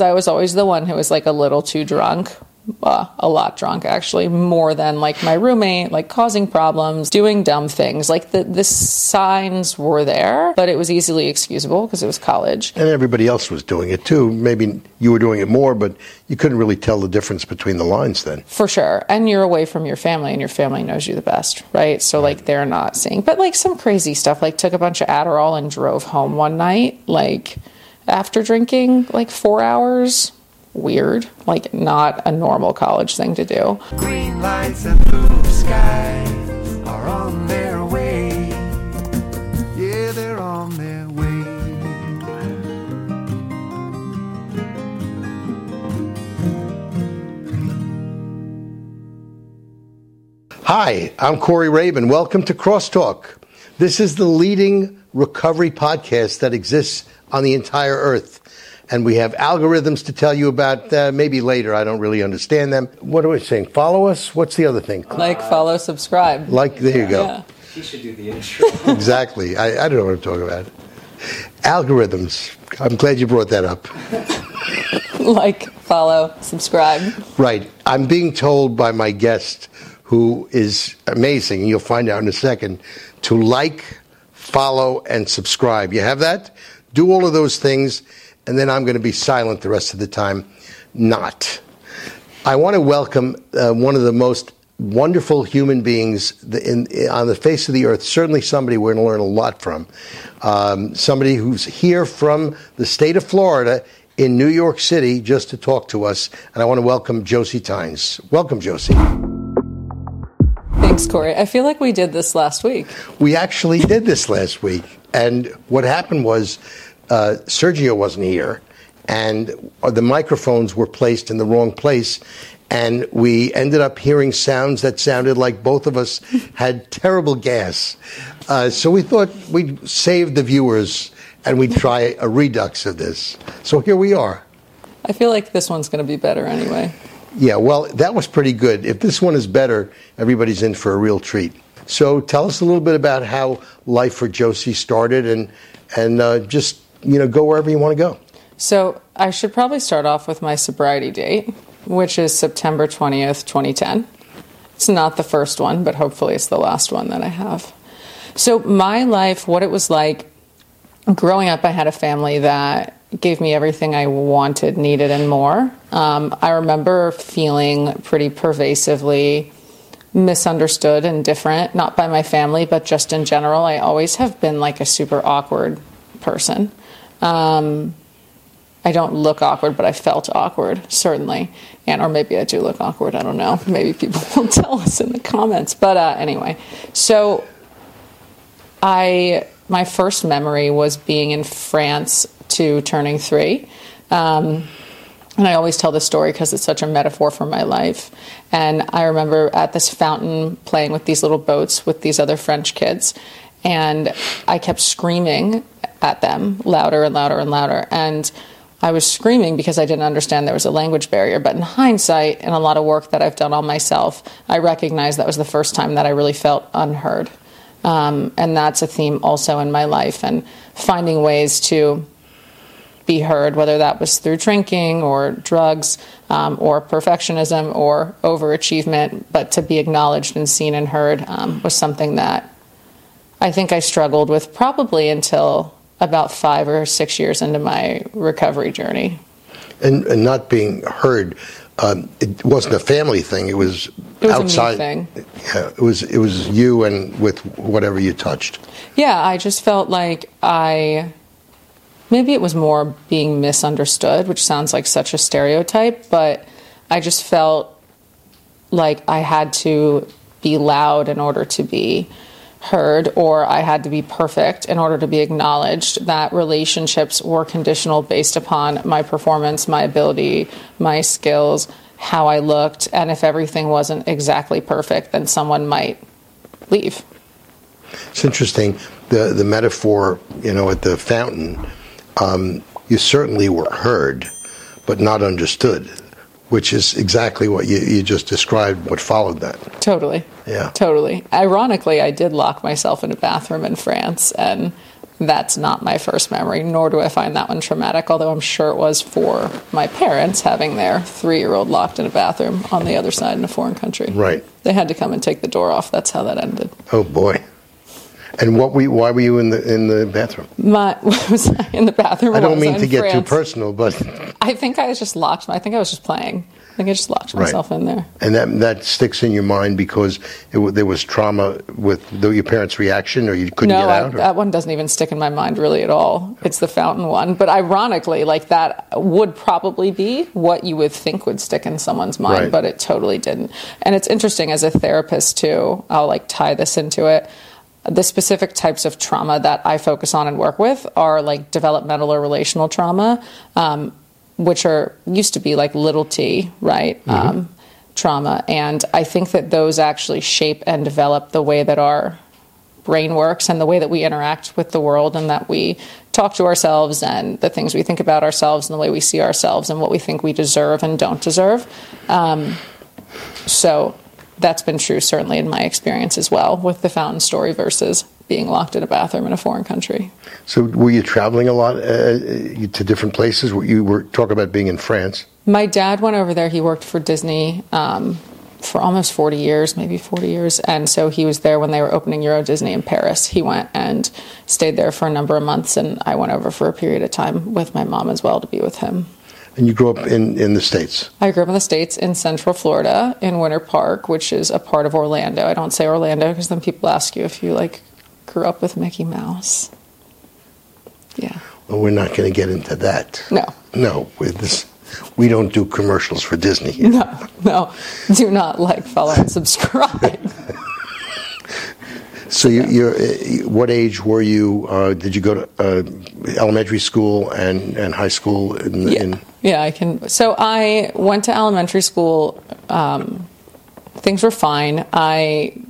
I was always the one who was like a little too drunk. Uh, a lot drunk actually more than like my roommate like causing problems doing dumb things like the the signs were there but it was easily excusable because it was college And everybody else was doing it too. Maybe you were doing it more, but you couldn't really tell the difference between the lines then. for sure and you're away from your family and your family knows you the best right so like they're not seeing but like some crazy stuff like took a bunch of adderall and drove home one night like after drinking like four hours weird like not a normal college thing to do Green lights and blue skies are on their way. Yeah, they're on their way. Hi, I'm Corey Rabin. Welcome to Crosstalk. This is the leading recovery podcast that exists on the entire earth. And we have algorithms to tell you about uh, maybe later. I don't really understand them. What are we saying? Follow us? What's the other thing? like follow subscribe Like, there you go. yeah He should do the intro. Exactly. I, I don't know what I'm talking about. Algorithms. I'm glad you brought that up. like follow subscribe Right. I'm being told by my guest, who is amazing, and you'll find out in a second, to like, follow, and subscribe. You have that? Do all of those things, and then I'm going to be silent the rest of the time. Not. I want to welcome uh, one of the most wonderful human beings the- in, on the face of the earth. Certainly, somebody we're going to learn a lot from. Um, somebody who's here from the state of Florida in New York City just to talk to us. And I want to welcome Josey Tynes. Welcome, Josey. thanks corey i feel like we did this last week We actually did this last week, and what happened was uh, Sergio wasn't here, and the microphones were placed in the wrong place, and we ended up hearing sounds that sounded like both of us had terrible gas. Uh, so we thought we'd save the viewers and we'd try a redux of this. So here we are. i feel like this one's going to be better anyway Yeah, well, that was pretty good. If this one is better, everybody's in for a real treat. So tell us a little bit about how life for Josey started, and and uh, just you know go wherever you want to go. So I should probably start off with my sobriety date, which is September 20th, 2010. It's not the first one, but hopefully it's the last one that I have. So my life, what it was like growing up, I had a family that gave me everything I wanted, needed, and more. Um, I remember feeling pretty pervasively misunderstood and different, not by my family, but just in general. I always have been like a super awkward person. Um, I don't look awkward, but I felt awkward, certainly. And, or maybe I do look awkward, I don't know. Maybe people will tell us in the comments. But uh, anyway, so I, my first memory was being in France to turning three. Um, and I always tell this story because it's such a metaphor for my life. And I remember at this fountain playing with these little boats with these other French kids. And I kept screaming at them louder and louder and louder. And I was screaming because I didn't understand there was a language barrier. But in hindsight, and a lot of work that I've done on myself, I recognize that was the first time that I really felt unheard. Um, and that's a theme also in my life and finding ways to be heard, whether that was through drinking or drugs um, or perfectionism or overachievement, but to be acknowledged and seen and heard um, was something that I think I struggled with probably until about five or six years into my recovery journey. And, and not being heard, um, it wasn't a family thing. It was, It was outside. thing. Yeah, it was it was you and with whatever you touched. Yeah, I just felt like I maybe it was more being misunderstood, which sounds like such a stereotype, but I just felt like I had to be loud in order to be heard or I had to be perfect in order to be acknowledged that relationships were conditional based upon my performance, my ability, my skills, how I looked, and if everything wasn't exactly perfect, then someone might leave. It's interesting the the metaphor, you know, at the fountain. Um, you certainly were heard, but not understood, which is exactly what you, you just described. What followed that? Totally. Yeah. Totally. Ironically, I did lock myself in a bathroom in France and that's not my first memory, nor do I find that one traumatic, although I'm sure it was for my parents having their three year old locked in a bathroom on the other side in a foreign country. Right. They had to come and take the door off. That's how that ended. Oh boy. And what you, why were you in the in the bathroom? My, was I in the bathroom? I don't mean in to get too personal, but I think I was just locked. I think I was just playing. I think I just locked Right. myself in there. and that that sticks in your mind because it, there was trauma with the, your parents' reaction, or you couldn't No, get I, out. or- that one doesn't even stick in my mind really at all. It's the fountain one. But ironically, like that would probably be what you would think would stick in someone's mind, Right. but it totally didn't. And it's interesting as a therapist too. I'll like tie this into it. The specific types of trauma that I focus on and work with are like developmental or relational trauma, um, which are used to be like little t, right? Um, trauma. And I think that those actually shape and develop the way that our brain works and the way that we interact with the world and that we talk to ourselves and the things we think about ourselves and the way we see ourselves and what we think we deserve and don't deserve. Um, so that's been true certainly in my experience as well with the fountain story versus being locked in a bathroom in a foreign country. so, were you traveling a lot uh, to different places? You were talking about being in France. My dad went over there. He worked for Disney um, for almost 40 years, maybe 40 years. And so he was there when they were opening Euro Disney in Paris. He went and stayed there for a number of months. And I went over for a period of time with my mom as well to be with him. And you grew up in, in the States. I grew up in the States in Central Florida in Winter Park, which is a part of Orlando. I don't say Orlando because then people ask you if you like grew up with Mickey Mouse. Yeah. Well, we're not going to get into that. No. No, this, we don't do commercials for Disney. here. No, no. Do not like, follow, and subscribe. So, you, you're, uh, what age were you? Uh, did you go to uh, elementary school and, and high school? In, Yeah, in, yeah, I can. So I went to elementary school. Um, things were fine. I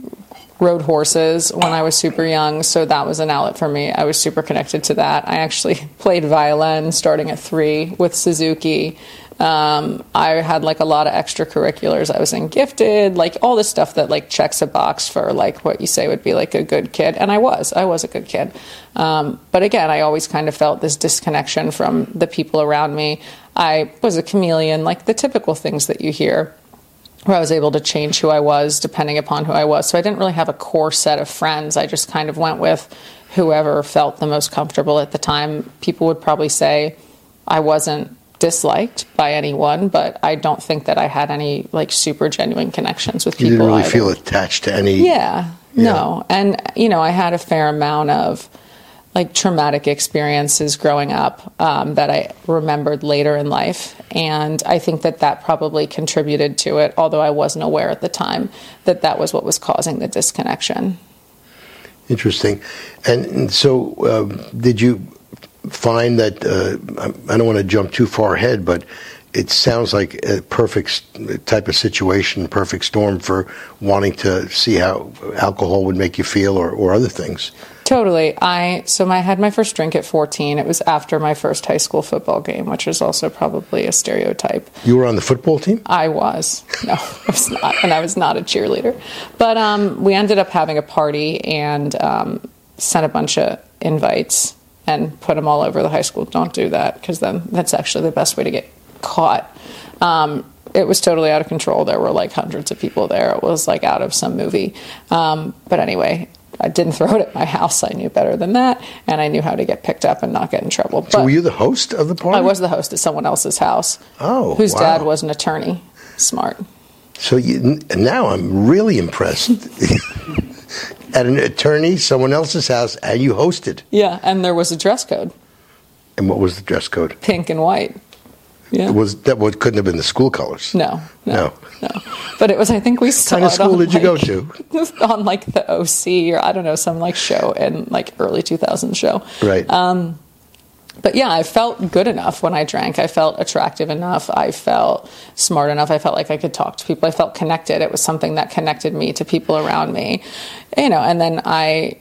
rode horses when I was super young, so that was an outlet for me. I was super connected to that. I actually played violin starting at three with Suzuki. Um, I had like a lot of extracurriculars. I was in gifted, like all this stuff that like checks a box for like what you say would be like a good kid, and I was. I was a good kid. Um, but again, I always kind of felt this disconnection from the people around me. I was a chameleon, like the typical things that you hear where I was able to change who I was depending upon who I was. So I didn't really have a core set of friends. I just kind of went with whoever felt the most comfortable at the time. People would probably say I wasn't disliked by anyone, but I don't think that I had any like super genuine connections with you people. didn't really either. feel attached to any. Yeah, no. And, you know, I had a fair amount of like traumatic experiences growing up um, that I remembered later in life. And I think that that probably contributed to it, although I wasn't aware at the time that that was what was causing the disconnection. Interesting. And, and so, uh, did you find that? Uh, I don't want to jump too far ahead, but it sounds like a perfect type of situation, perfect storm for wanting to see how alcohol would make you feel, or, or other things. Totally. I so I had my first drink at 14. It was after my first high school football game, which is also probably a stereotype. You were on the football team. I was. No, I was not. And I was not a cheerleader. But um, we ended up having a party and um, sent a bunch of invites and put them all over the high school. Don't do that because then that's actually the best way to get caught. Um, it was totally out of control. There were like hundreds of people there. It was like out of some movie. Um, but anyway, I didn't throw it at my house. I knew better than that, and I knew how to get picked up and not get in trouble. So, But were you the host of the party? I was the host at someone else's house. Oh, whose wow. dad was an attorney. Smart. So you, now I'm really impressed. At an attorney, someone else's house, and you hosted. Yeah, and there was a dress code, And what was the dress code? pink and white. Yeah. It was that what couldn't have been the school colors? no, no, No. no, But it was. I think we saw. kind of school did you go to? On like the OC or I don't know some like show in like early 2000 show. Right. Um, but yeah, I felt good enough when I drank. I felt attractive enough. I felt smart enough. I felt like I could talk to people. I felt connected. It was something that connected me to people around me, you know. And then I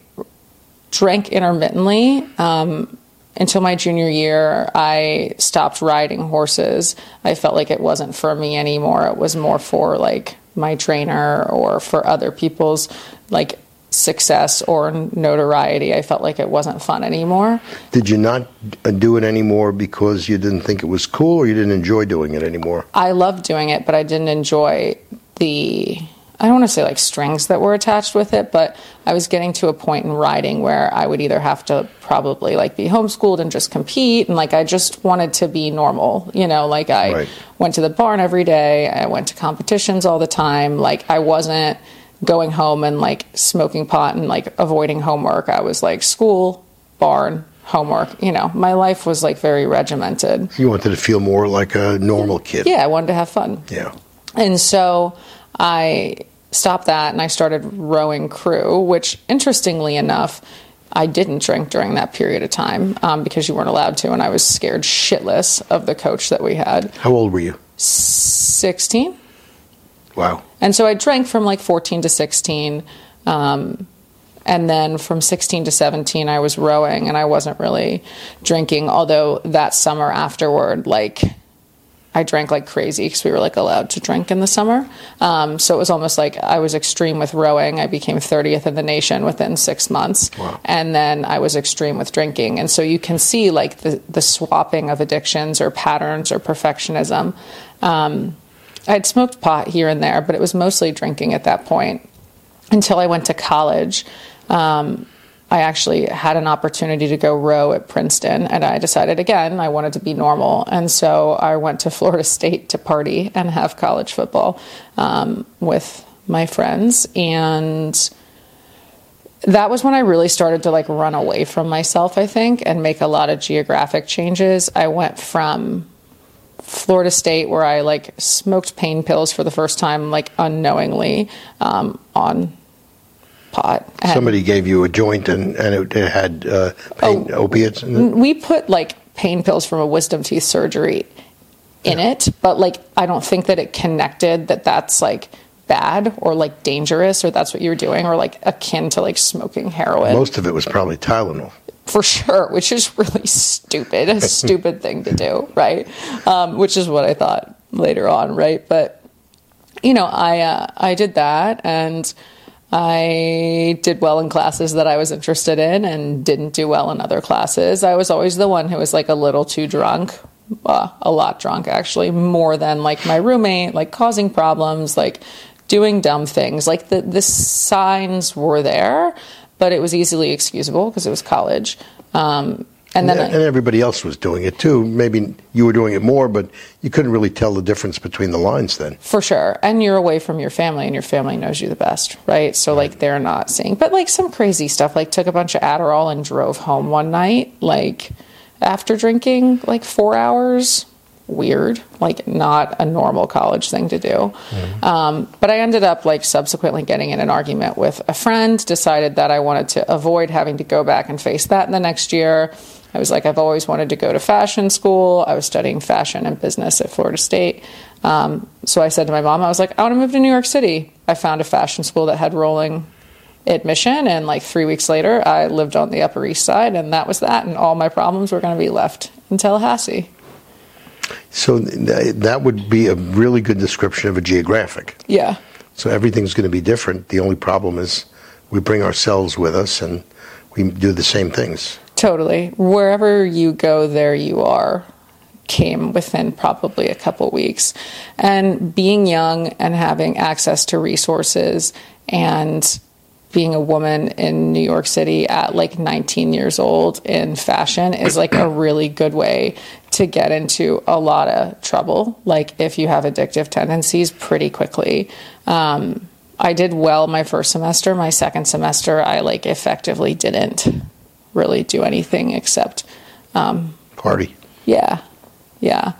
drank intermittently um, until my junior year. I stopped riding horses. I felt like it wasn't for me anymore. It was more for like my trainer or for other people's like success or notoriety. I felt like it wasn't fun anymore. Did you not uh, do it anymore because you didn't think it was cool or you didn't enjoy doing it anymore? I loved doing it, but I didn't enjoy the I don't want to say like strings that were attached with it, but I was getting to a point in riding where I would either have to probably like be homeschooled and just compete and like I just wanted to be normal, you know, like I Right. went to the barn every day, I went to competitions all the time, like I wasn't going home and like smoking pot and like avoiding homework. I was like school, barn, homework, you know. My life was like very regimented. You wanted to feel more like a normal kid. Yeah, I wanted to have fun. Yeah. And so I stopped that and I started rowing crew, which interestingly enough, I didn't drink during that period of time um, because you weren't allowed to, and I was scared shitless of the coach that we had. How old were you? 16? Wow. And so I drank from like 14 to 16. Um, and then from 16 to 17, I was rowing and I wasn't really drinking. Although that summer afterward, like I drank like crazy because we were like allowed to drink in the summer. Um, so it was almost like I was extreme with rowing. I became 30th in the nation within six months. Wow. And then I was extreme with drinking. And so you can see like the, the swapping of addictions or patterns or perfectionism. Um, I'd smoked pot here and there, but it was mostly drinking at that point until I went to college. Um, I actually had an opportunity to go row at Princeton, and I decided again I wanted to be normal. And so I went to Florida State to party and have college football um, with my friends. And that was when I really started to like run away from myself, I think, and make a lot of geographic changes. I went from Florida State, where I like smoked pain pills for the first time, like unknowingly um, on pot. And Somebody gave you a joint and, and it, it had uh, pain, Oh. opiates in it? we put like pain pills from a wisdom teeth surgery in it, but like I don't think that it connected that that's like bad or like dangerous or that's what you're doing or like akin to like smoking heroin. Most of it was probably Tylenol. For sure, which is really stupid, a stupid thing to do, right? Um, which is what I thought later on, right? But you know, I uh, I did that, and I did well in classes that I was interested in, and didn't do well in other classes. I was always the one who was like a little too drunk. Uh, a lot drunk, actually, more than like my roommate, like causing problems, like doing dumb things. Like the the signs were there, but it was easily excusable because it was college. Um, and then and I, everybody else was doing it too. Maybe you were doing it more, but you couldn't really tell the difference between the lines then. for sure, and you're away from your family, and your family knows you the best, right? So like they're not seeing, but like some crazy stuff. Like took a bunch of Adderall and drove home one night, like after drinking like four hours. Weird, like not a normal college thing to do. Um, but I ended up like subsequently getting in an argument with a friend. Decided that I wanted to avoid having to go back and face that in the next year. I was like, I've always wanted to go to fashion school. I was studying fashion and business at Florida State. Um, so I said to my mom, I was like, I want to move to New York City. I found a fashion school that had rolling admission, and like three weeks later, I lived on the Upper East Side, and that was that. And all my problems were going to be left in Tallahassee. So th- that would be a really good description of a geographic. Yeah. So everything's going to be different. The only problem is we bring ourselves with us and we do the same things. Totally. Wherever you go, there you are came within probably a couple weeks. And being young and having access to resources and being a woman in New York City at like 19 years old in fashion is like a really good way to get into a lot of trouble. Like if you have addictive tendencies pretty quickly. Um, I did well my first semester. My second semester, I like effectively didn't really do anything except, Party. yeah, yeah.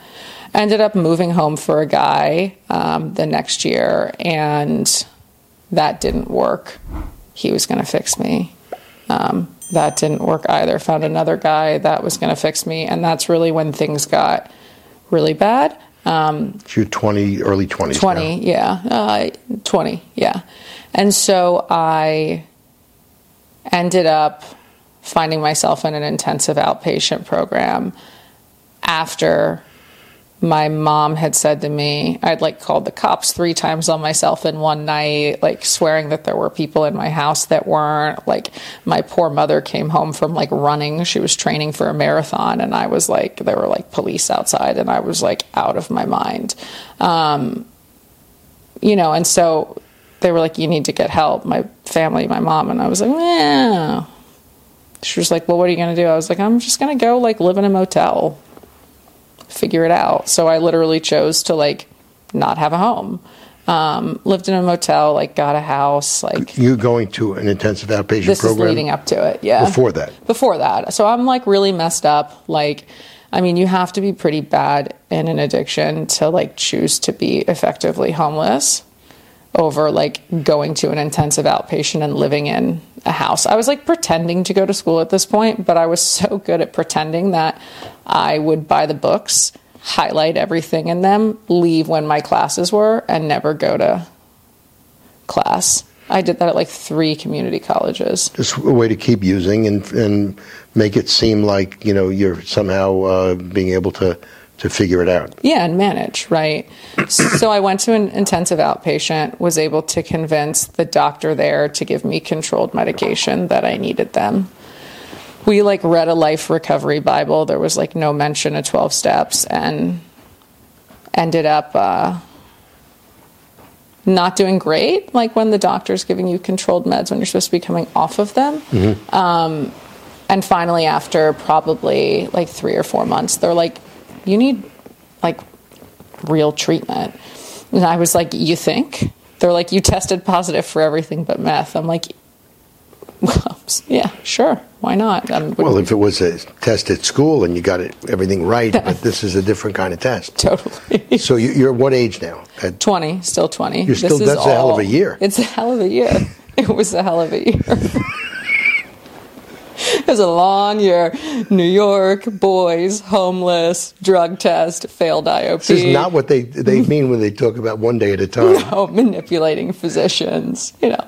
Ended up moving home for a guy um, the next year, and that didn't work. He was going to fix me. Um, that didn't work either. Found another guy that was going to fix me, and that's really when things got really bad. Um, You're 20, early 20s. 20 now. yeah uh, 20 yeah and so i ended up finding myself in an intensive outpatient program after my mom had said to me, I'd like called the cops three times on myself in one night, like swearing that there were people in my house that weren't. Like, my poor mother came home from like running. She was training for a marathon, and I was like, there were like police outside, and I was like out of my mind. Um, you know, and so they were like, you need to get help. My family, my mom, and I was like, yeah. She was like, well, what are you going to do? I was like, I'm just going to go like live in a motel figure it out. So I literally chose to like not have a home. Um, lived in a motel, like got a house, like You going to an intensive outpatient this program? is leading up to it. Yeah. Before that? Before that. So I'm like really messed up. Like, I mean, you have to be pretty bad in an addiction to like choose to be effectively homeless over like going to an intensive outpatient and living in a house. I was like pretending to go to school at this point, but I was so good at pretending that I would buy the books, highlight everything in them, leave when my classes were, and never go to class. I did that at like three community colleges. Just a way to keep using and and make it seem like you know you're somehow uh, being able to to figure it out. Yeah, and manage, right? so I went to an intensive outpatient, was able to convince the doctor there to give me controlled medication that I needed them. We like read a life recovery Bible. There was like no mention of 12 steps and ended up uh, not doing great. Like when the doctor's giving you controlled meds when you're supposed to be coming off of them. Um, and finally, after probably like three or four months, they're like, you need like real treatment. And I was like, you think? They're like, you tested positive for everything but meth. I'm like, well, yeah, sure. Why not? Um, Well, if it was a test at school and you got it everything right, but this is a different kind of test. totally. So you, you're what age now? At 20, still 20. You're still- This is that's a hell of a year. It's a hell of a year. It was a hell of a year. it was a long year. New York, boys, homeless, drug test, failed IOP. This is not what they they mean when they talk about one day at a time. Oh, manipulating physicians, you know.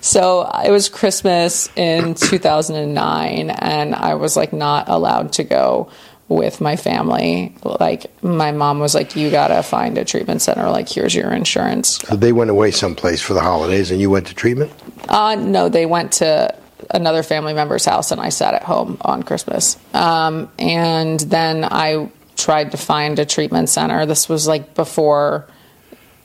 So uh, it was Christmas in 2009, and I was like not allowed to go with my family. Like my mom was like, "You gotta find a treatment center. Like here's your insurance." So they went away someplace for the holidays, and you went to treatment. Uh, no, they went to another family member's house, and I sat at home on Christmas. Um, and then I tried to find a treatment center. This was like before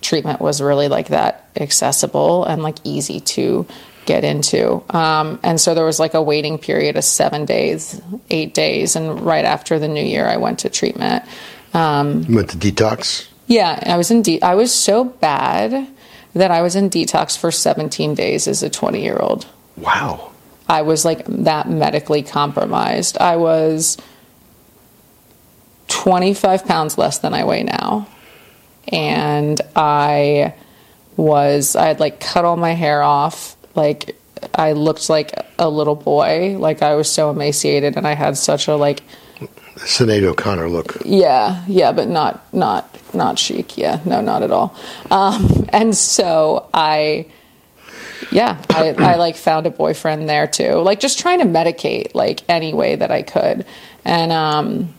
treatment was really like that accessible and like easy to get into. Um, and so there was like a waiting period of seven days, eight days, and right after the new year, I went to treatment. Um, You went to detox. yeah, I was in de- I was so bad that I was in detox for 17 days as a 20 year old. Wow. I was like that medically compromised. I was 25 pounds less than I weigh now. And I was, I had like cut all my hair off. Like, I looked like a little boy. Like, I was so emaciated and I had such a like, Sinead O'Connor look. yeah, yeah, but not not not chic. Yeah, no, not at all. Um, and so I, yeah, I, I like found a boyfriend there too. Like just trying to medicate like any way that I could, and um,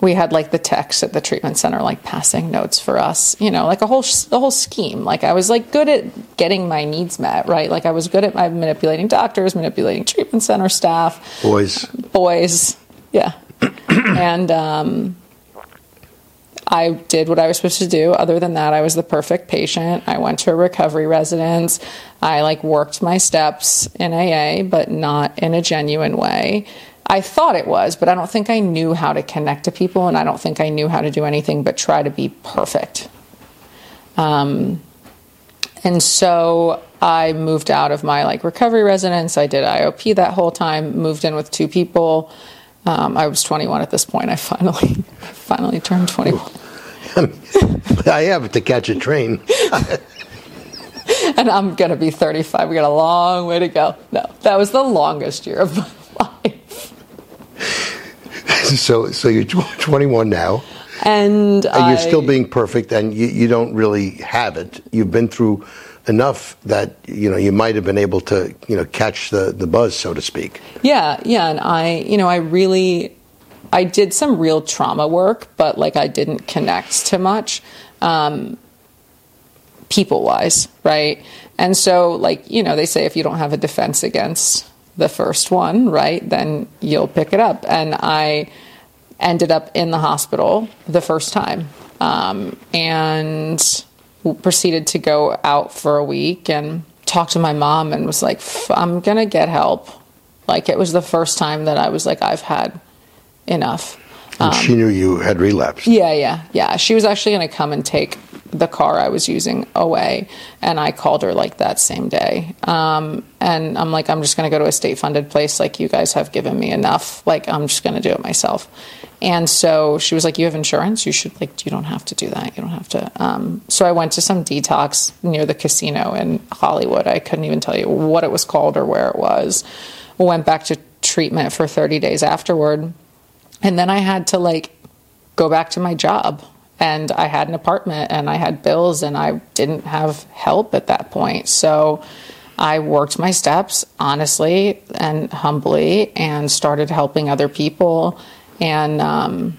we had like the techs at the treatment center like passing notes for us. You know, like a whole the whole scheme. Like I was like good at getting my needs met. Right, like I was good at my manipulating doctors, manipulating treatment center staff Boys, boys. Yeah. and um, I did what I was supposed to do. Other than that, I was the perfect patient. I went to a recovery residence. I like worked my steps in AA, but not in a genuine way. I thought it was, but I don't think I knew how to connect to people, and I don't think I knew how to do anything but try to be perfect. Um, and so I moved out of my like recovery residence. I did IOP that whole time. Moved in with two people. Um, I was 21 at this point. I finally, finally turned 21, I have to catch a train. and I'm gonna be 35. We got a long way to go. No, that was the longest year of my life. so, so you're 21 now. And, And you're still being perfect, and you, you don't really have it. You've been through enough that you know you might have been able to you know catch the the buzz, so to speak. Yeah, yeah, and I, you know, I really I did some real trauma work, but like I didn't connect to much. Um, people wise, right? And so, like, you know, they say if you don't have a defense against the first one, right, then you'll pick it up. And I ended up in the hospital the first time um, and proceeded to go out for a week and talk to my mom and was like, I'm going to get help. Like, it was the first time that I was like, I've had enough. And she knew you had relapsed. Yeah, yeah, yeah. She was actually going to come and take the car I was using away, and I called her like that same day. Um, and I'm like, I'm just going to go to a state funded place. Like, you guys have given me enough. Like, I'm just going to do it myself. And so she was like, You have insurance? You should, like, you don't have to do that. You don't have to. Um, so I went to some detox near the casino in Hollywood. I couldn't even tell you what it was called or where it was. Went back to treatment for 30 days afterward and then I had to like go back to my job. And I had an apartment and I had bills and I didn't have help at that point. So I worked my steps honestly and humbly and started helping other people and um,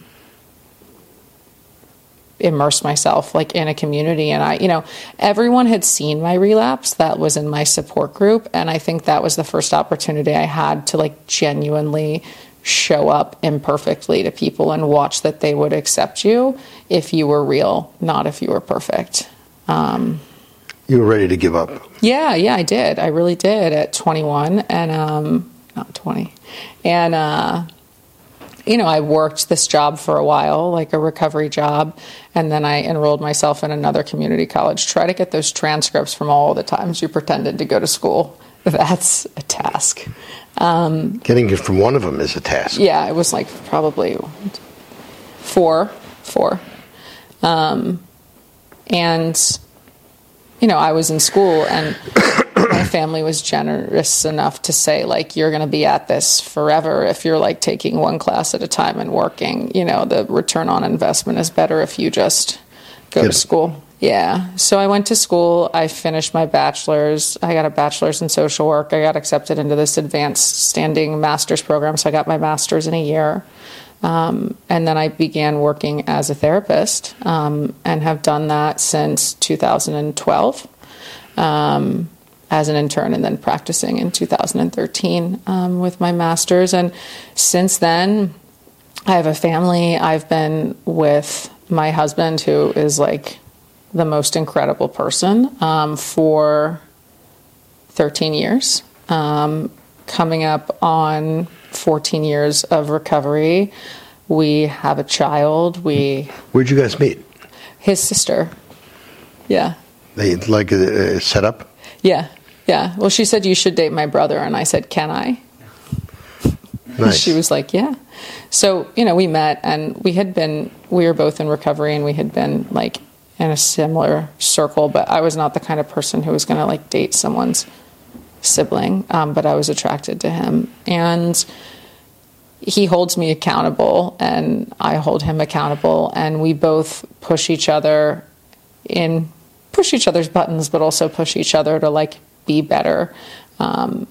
immersed myself like in a community and i you know everyone had seen my relapse that was in my support group and i think that was the first opportunity i had to like genuinely show up imperfectly to people and watch that they would accept you if you were real, not if you were perfect. Um, You were ready to give up. yeah, yeah, I did. I really did at 21 and um, not 20. And uh, you know, I worked this job for a while, like a recovery job, and then I enrolled myself in another community college. Try to get those transcripts from all the times you pretended to go to school. That's a task. Getting it from one of them is a task. Yeah, it was like probably four, four. Um, and, you know, I was in school and my family was generous enough to say, like, you're going to be at this forever if you're like taking one class at a time and working. You know, the return on investment is better if you just go Get to school. Yeah. So I went to school. I finished my bachelor's. I got a bachelor's in social work. I got accepted into this advanced standing master's program. So I got my master's in a year. Um, and then I began working as a therapist um, and have done that since 2012 um, as an intern and then practicing in 2013 um, with my master's. And since then, I have a family. I've been with my husband, who is like the most incredible person, um, for 13 years. Um, coming up on 14 years of recovery. We have a child. We, Where'd you guys meet? his sister. Yeah. They like a, a setup. Yeah. Yeah. Well, she said, You should date my brother. And I said, Can I? Nice. She was like, Yeah. So, you know, we met and we had been, we were both in recovery and we had been like in a similar circle, but I was not the kind of person who was going to like date someone's sibling, um, but I was attracted to him. And he holds me accountable and I hold him accountable and we both push each other in push each other's buttons but also push each other to like be better um,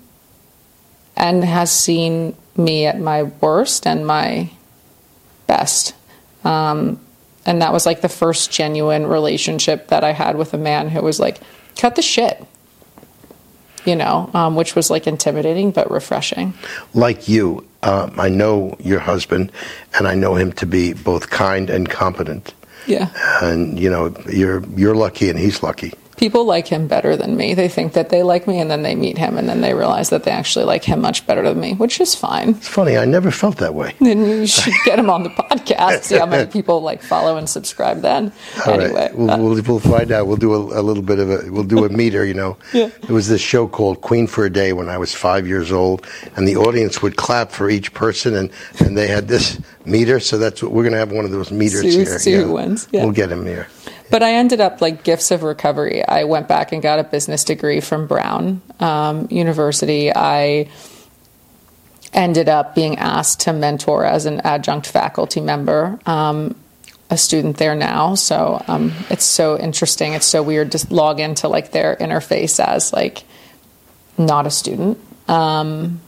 and has seen me at my worst and my best um, and that was like the first genuine relationship that I had with a man who was like cut the shit you know um, which was like intimidating but refreshing like you, um, I know your husband, and I know him to be both kind and competent. yeah And you know, you're you're lucky, and he's lucky. People like him better than me. They think that they like me, and then they meet him, and then they realize that they actually like him much better than me, which is fine. It's funny. I never felt that way. Then you should get him on the podcast. See how many people like follow and subscribe. Then All right. anyway, we'll, uh, we'll, we'll find out. We'll do a, a little bit of a we'll do a meter. You know, Yeah. there was this show called Queen for a Day when I was five years old, and the audience would clap for each person, and and they had this meter. So that's what we're going to have one of those meters See here. see who wins. Yeah. We'll get him here. But I ended up like gifts of recovery. I went back and got a business degree from Brown um, University. I ended up being asked to mentor as an adjunct faculty member. Um, a student there now, so um, it's so interesting. It's so weird to log into like their interface as like not a student. Um,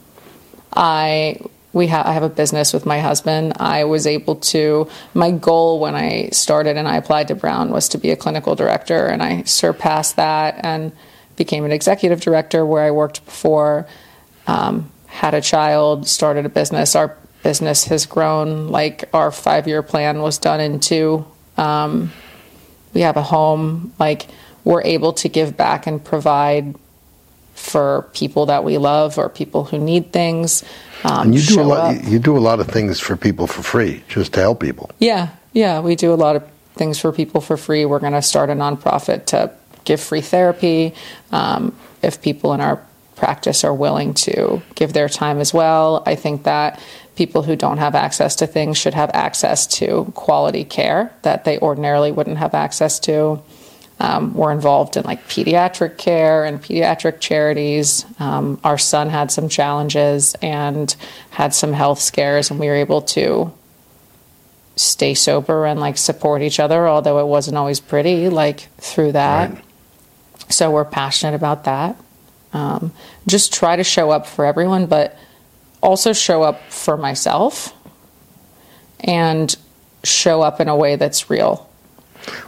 I we ha- I have a business with my husband. I was able to. My goal when I started and I applied to Brown was to be a clinical director, and I surpassed that and became an executive director where I worked before. Um, had a child, started a business. Our business has grown. Like our five year plan was done in two. Um, we have a home. Like we're able to give back and provide for people that we love or people who need things. Um, And you do a lot. up. You do a lot of things for people for free, just to help people. Yeah, yeah, we do a lot of things for people for free. We're going to start a nonprofit to give free therapy um, if people in our practice are willing to give their time as well. I think that people who don't have access to things should have access to quality care that they ordinarily wouldn't have access to. Um, we're involved in like pediatric care and pediatric charities. Um, our son had some challenges and had some health scares, and we were able to stay sober and like support each other, although it wasn't always pretty, like through that. Right. So we're passionate about that. Um, just try to show up for everyone, but also show up for myself and show up in a way that's real.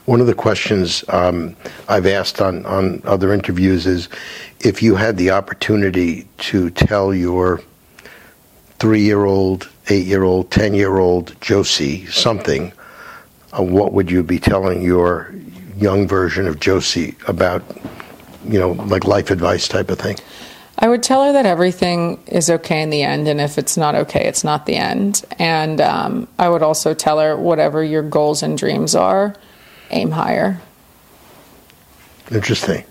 One of the questions um, I've asked on, on other interviews is if you had the opportunity to tell your three year old, eight year old, 10 year old Josey something, uh, what would you be telling your young version of Josey about, you know, like life advice type of thing? I would tell her that everything is okay in the end, and if it's not okay, it's not the end. And um, I would also tell her whatever your goals and dreams are, aim higher. Interesting.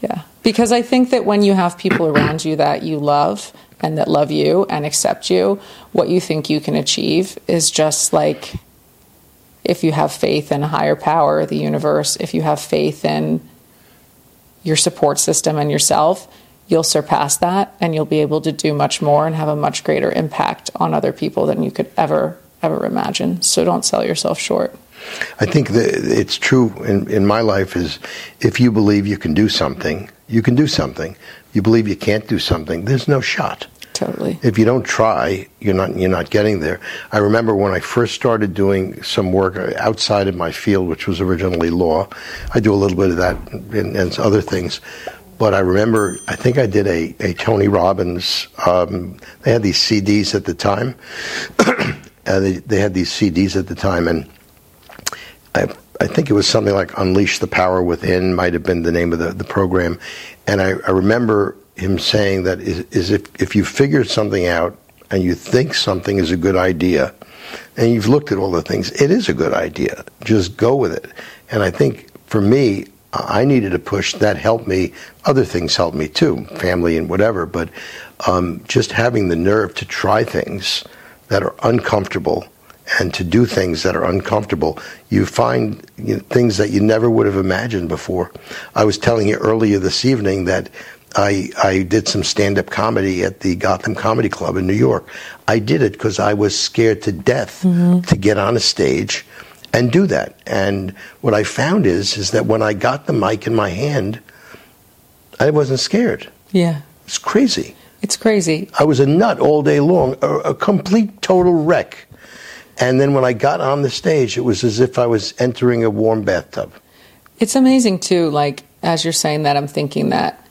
Yeah. Because I think that when you have people around you that you love and that love you and accept you, what you think you can achieve is just like if you have faith in a higher power, the universe, if you have faith in your support system and yourself, you'll surpass that and you'll be able to do much more and have a much greater impact on other people than you could ever, ever imagine. So don't sell yourself short. I think that it's true in, in my life is if you believe you can do something, you can do something. You believe you can't do something, there's no shot. Totally. If you don't try, you're not you're not getting there. I remember when I first started doing some work outside of my field, which was originally law. I do a little bit of that and, and other things. But I remember, I think I did a, a Tony Robbins. Um, they had these CDs at the time. uh, they, they had these CDs at the time, and I, I think it was something like Unleash the Power Within, might have been the name of the, the program. And I, I remember him saying that is, is if, if you figure something out and you think something is a good idea, and you've looked at all the things, it is a good idea. Just go with it. And I think for me, I needed a push that helped me. Other things helped me too, family and whatever. But um, just having the nerve to try things that are uncomfortable and to do things that are uncomfortable, you find you know, things that you never would have imagined before. I was telling you earlier this evening that I, I did some stand up comedy at the Gotham Comedy Club in New York. I did it because I was scared to death mm-hmm. to get on a stage and do that. And what I found is is that when I got the mic in my hand, I wasn't scared. Yeah. It's crazy. It's crazy. I was a nut all day long, a, a complete total wreck. And then when I got on the stage, it was as if I was entering a warm bathtub. It's amazing too. Like as you're saying that, I'm thinking that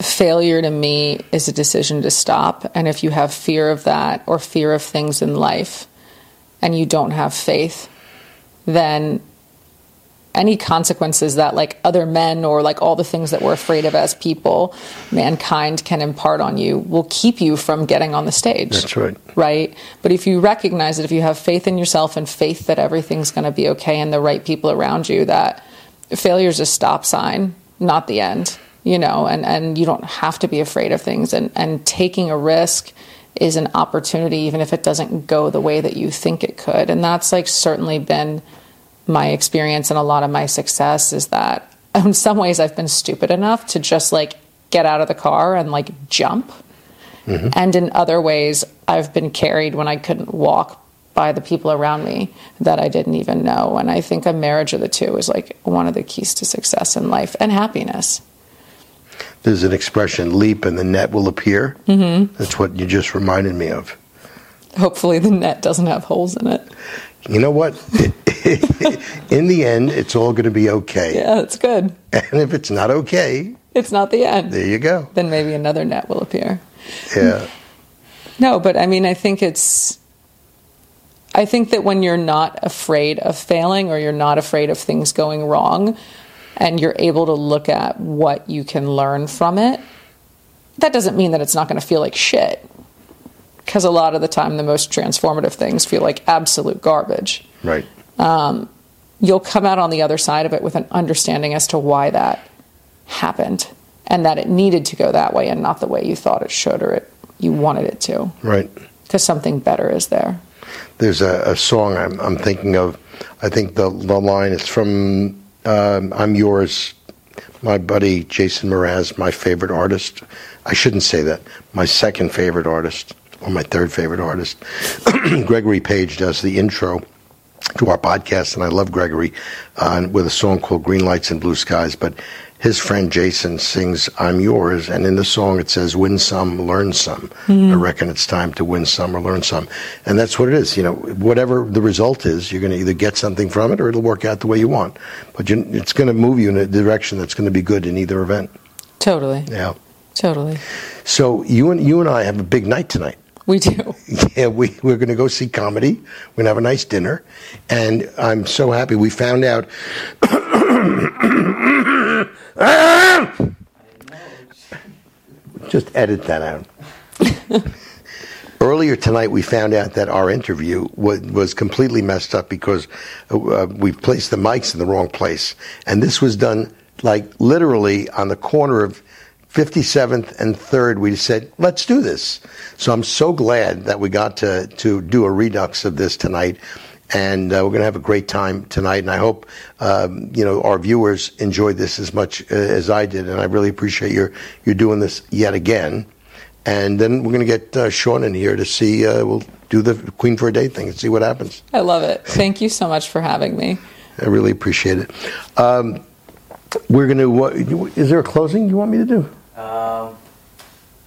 failure to me is a decision to stop. And if you have fear of that or fear of things in life, and you don't have faith, then any consequences that like other men or like all the things that we're afraid of as people, mankind can impart on you will keep you from getting on the stage. That's right. Right? But if you recognize that if you have faith in yourself and faith that everything's going to be okay and the right people around you, that failure is a stop sign, not the end, you know, and, and you don't have to be afraid of things. And, and taking a risk is an opportunity, even if it doesn't go the way that you think it could. And that's like certainly been my experience and a lot of my success is that in some ways I've been stupid enough to just like get out of the car and like jump. And in other ways, I've been carried when I couldn't walk by the people around me that I didn't even know. And I think a marriage of the two is like one of the keys to success in life and happiness. There's an expression, leap and the net will appear. Mm-hmm. That's what you just reminded me of. Hopefully, the net doesn't have holes in it. You know what? in the end, it's all going to be okay. Yeah, it's good. And if it's not okay, It's not the end. there you go. Then maybe another net will appear. Yeah. No, but I mean, I think it's. I think that when you're not afraid of failing or you're not afraid of things going wrong and you're able to look at what you can learn from it, that doesn't mean that it's not going to feel like shit. Because a lot of the time, the most transformative things feel like absolute garbage. Right. You'll come out on the other side of it with an understanding as to why that happened and that it needed to go that way and not the way you thought it should or it, you wanted it to. Right. Because something better is there. There's a, a song I'm, I'm thinking of. I think the, the line is from um, I'm Yours, my buddy Jason Mraz, my favorite artist. I shouldn't say that. My second favorite artist, or my third favorite artist. Gregory Page does the intro to our podcast, and I love Gregory uh, with a song called Green Lights and Blue Skies. But his friend Jason sings I'm Yours, and in the song it says, Win some, learn some. I reckon it's time to win some or learn some. And that's what it is. You know, whatever the result is, you're going to either get something from it or it'll work out the way you want. But you, it's going to move you in a direction that's going to be good in either event. Totally. Yeah. Totally. So you and you and I have a big night tonight. We do. Yeah, we, we're going to go see comedy. We're going to have a nice dinner. And I'm so happy we found out. Just edit that out. Earlier tonight, we found out that our interview was, was completely messed up because uh, we placed the mics in the wrong place. And this was done like literally on the corner of 57th and 3rd. We said, let's do this. So I'm so glad that we got to, to do a redux of this tonight. And uh, we're going to have a great time tonight. And I hope, um, you know, our viewers enjoyed this as much uh, as I did. And I really appreciate your, you doing this yet again. And then we're going to get uh, Sean in here to see, uh, we'll do the Queen for a Day thing and see what happens. I love it. Thank you so much for having me. I really appreciate it. Um, we're going to, is there a closing you want me to do? Um,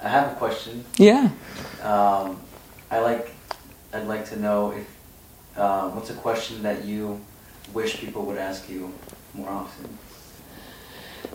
I have a question. Yeah. Um, I like. I'd like to know if uh, what's a question that you wish people would ask you more often.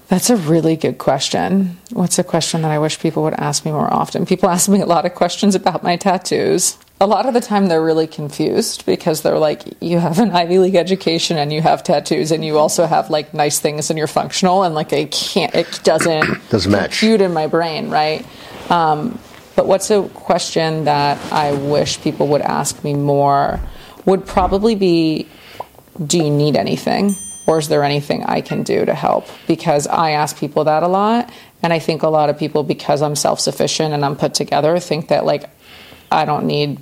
That's a really good question. What's a question that I wish people would ask me more often? People ask me a lot of questions about my tattoos. A lot of the time, they're really confused because they're like, you have an Ivy League education and you have tattoos, and you also have like nice things and you're functional, and like, I can't, it doesn't, Doesn't match. compute in my brain, right? Um, but what's a question that I wish people would ask me more would probably be do you need anything or is there anything I can do to help? Because I ask people that a lot. And I think a lot of people, because I'm self sufficient and I'm put together, think that like I don't need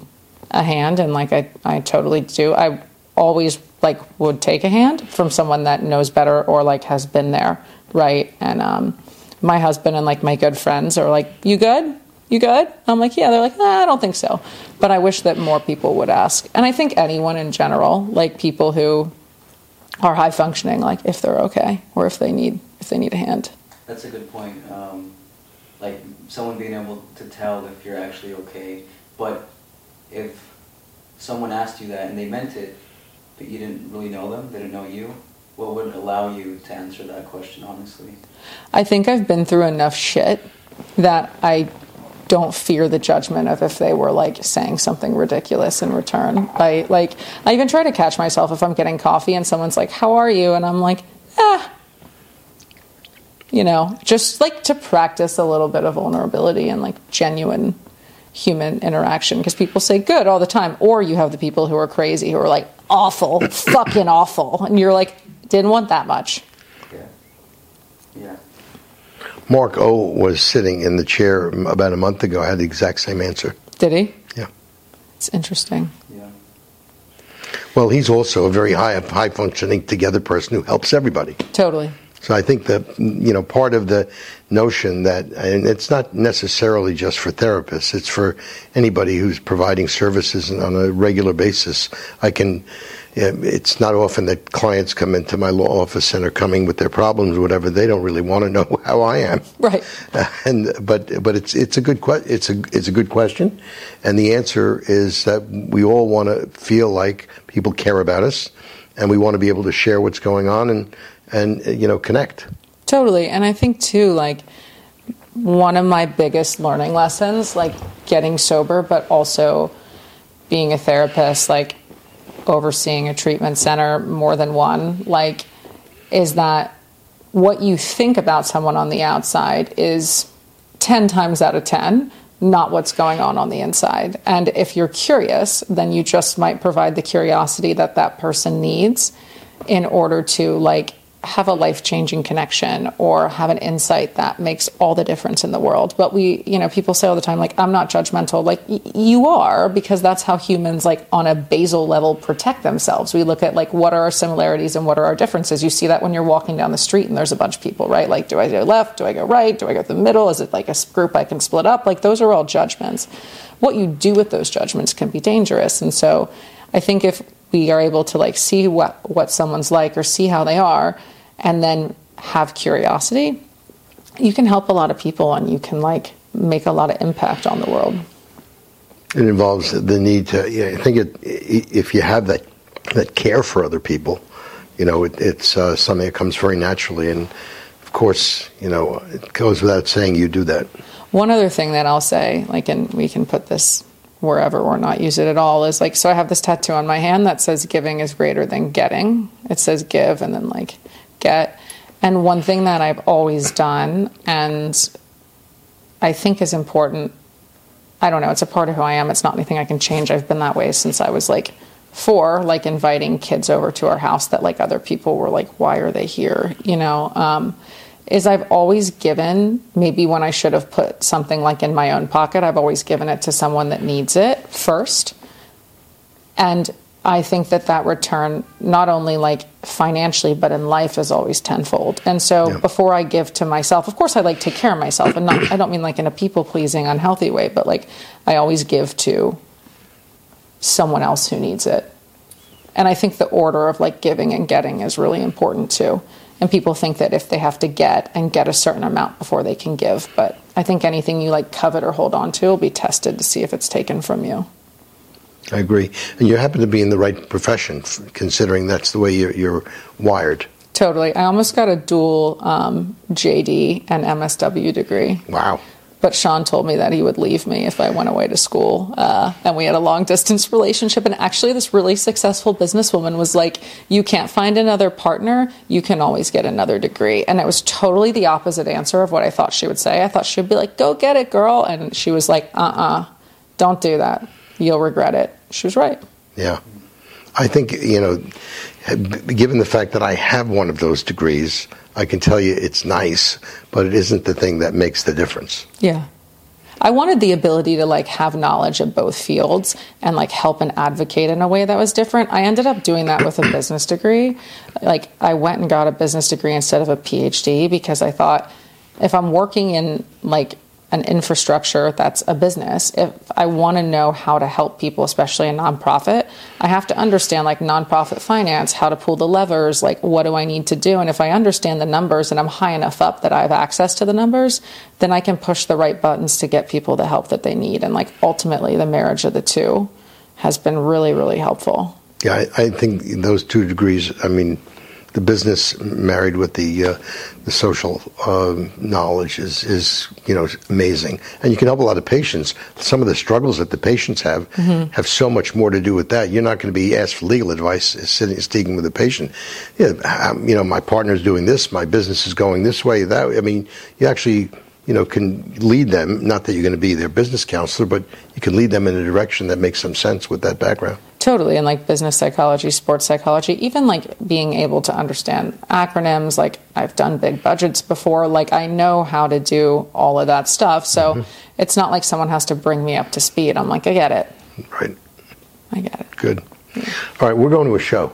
a hand. And like I, I totally do. I always like would take a hand from someone that knows better or like has been there. Right. And um, my husband and like my good friends are like, you good? You good? I'm like, yeah. They're like, nah, I don't think so. But I wish that more people would ask. And I think anyone in general, like people who are high functioning, like if they're okay or if they need if they need a hand. That's a good point. Um, like someone being able to tell if you're actually okay, but if someone asked you that and they meant it, but you didn't really know them, they didn't know you, what would allow you to answer that question honestly? I think I've been through enough shit that I don't fear the judgment of if they were like saying something ridiculous in return. I like I even try to catch myself if I'm getting coffee and someone's like, "How are you?" and I'm like, "Ah." You know, just like to practice a little bit of vulnerability and like genuine human interaction because people say good all the time or you have the people who are crazy who are like awful, fucking awful and you're like didn't want that much. Yeah. Yeah. Mark O was sitting in the chair about a month ago, I had the exact same answer. Did he? Yeah. It's interesting. Yeah. Well, he's also a very high, high functioning together person who helps everybody. Totally. So I think that you know part of the notion that, and it's not necessarily just for therapists; it's for anybody who's providing services on a regular basis. I can um, it's not often that clients come into my law office and are coming with their problems or whatever. They don't really want to know how I am. Right. and but but it's it's a good que- it's a it's a good question, and the answer is that we all want to feel like people care about us, and we want to be able to share what's going on and and you know connect. Totally. And I think, too, like, one of my biggest learning lessons, like getting sober, but also being a therapist, like overseeing a treatment center, more than one, like, is that what you think about someone on the outside is 10 times out of 10 not what's going on on the inside. And if you're curious, then you just might provide the curiosity that that person needs in order to like have a life-changing connection or have an insight that makes all the difference in the world. But we, you know, people say all the time like I'm not judgmental. Like y- you are because that's how humans like on a basal level protect themselves. We look at like what are our similarities and what are our differences. You see that when you're walking down the street and there's a bunch of people, right? Like do I go left? Do I go right? Do I go the middle? Is it like a group I can split up? Like those are all judgments. What you do with those judgments can be dangerous. And so I think if we are able to like see what what someone's like or see how they are and then have curiosity you can help a lot of people and you can like make a lot of impact on the world It involves the need to. Yeah, I think it, if you have that that care for other people, you know, it, it's uh, something that comes very naturally. And of course, you know, it goes without saying you do that. One other thing that I'll say, like, and we can put this wherever or not use it at all, is like, so I have this tattoo on my hand that says giving is greater than getting. It says give and then like get. And one thing that I've always done and I think is important, I don't know, it's a part of who I am. It's not anything I can change. I've been that way since I was like four, like inviting kids over to our house that like other people were like, why are they here? You know, um, is I've always given, maybe when I should have put something like in my own pocket, I've always given it to someone that needs it first. And I think that that return, not only like financially, but in life, is always tenfold. And so before I give to myself, of course, I like take care of myself, and not, I don't mean like in a people pleasing, unhealthy way, but like I always give to someone else who needs it. And I think the order of like giving and getting is really important too. And people think that if they have to get and get a certain amount before they can give, but I think anything you like covet or hold on to will be tested to see if it's taken from you. I agree. And you happen to be in the right profession, considering that's the way you're, you're wired. Totally. I almost got a dual um, JD and MSW degree. Wow. But Sean told me that he would leave me if I went away to school. Uh, and we had a long distance relationship. And actually, this really successful businesswoman was like, You can't find another partner. You can always get another degree. And it was totally the opposite answer of what I thought she would say. I thought she would be like, Go get it, girl. And she was like, Uh uh-uh, uh, do not do that. You'll regret it. She was right. Yeah. I think, you know, given the fact that I have one of those degrees, I can tell you it's nice, but it isn't the thing that makes the difference. Yeah. I wanted the ability to like have knowledge of both fields and like help and advocate in a way that was different. I ended up doing that with a business degree. Like I went and got a business degree instead of a PhD because I thought if I'm working in like an infrastructure that's a business, if I want to know how to help people, especially a nonprofit, I have to understand like nonprofit finance, how to pull the levers, like what do I need to do? And if I understand the numbers and I'm high enough up that I have access to the numbers, then I can push the right buttons to get people the help that they need. And like ultimately, the marriage of the two has been really, really helpful. Yeah, I, I think those two degrees, I mean, the business married with the uh, the social uh, knowledge is is you know amazing, and you can help a lot of patients. Some of the struggles that the patients have have so much more to do with that. You're not going to be asked for legal advice sitting speaking with a patient. Yeah, um, you know, my partner's doing this, my business is going this way. That I mean, you actually you know can lead them. Not that you're going to be their business counselor, but you can lead them in a direction that makes some sense with that background. Totally. And like business psychology, sports psychology, even like being able to understand acronyms. Like I've done big budgets before. Like I know how to do all of that stuff. So mm-hmm. it's not like someone has to bring me up to speed. I'm like, I get it. Right. I get it. Good. All right, we're going to a show.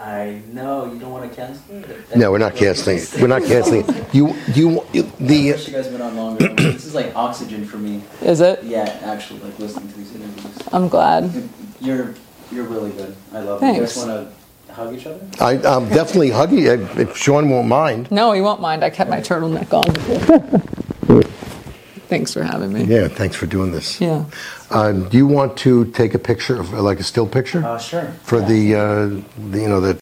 I know you don't want to cancel it. No, we're not canceling. it. We're not canceling. it. You, you, you I the. wish you guys been on longer. this is like oxygen for me. Is it? Yeah, actually, like listening to these interviews. I'm glad. You're you're really good. I love it. Thanks. You guys want to hug each other? I, I'm definitely hugging you if Sean won't mind. No, he won't mind. I kept my turtleneck on. Thanks for having me. Yeah, thanks for doing this. Yeah. Uh, do you want to take a picture of like a still picture Uh, sure. for Yeah. the, uh, the you know the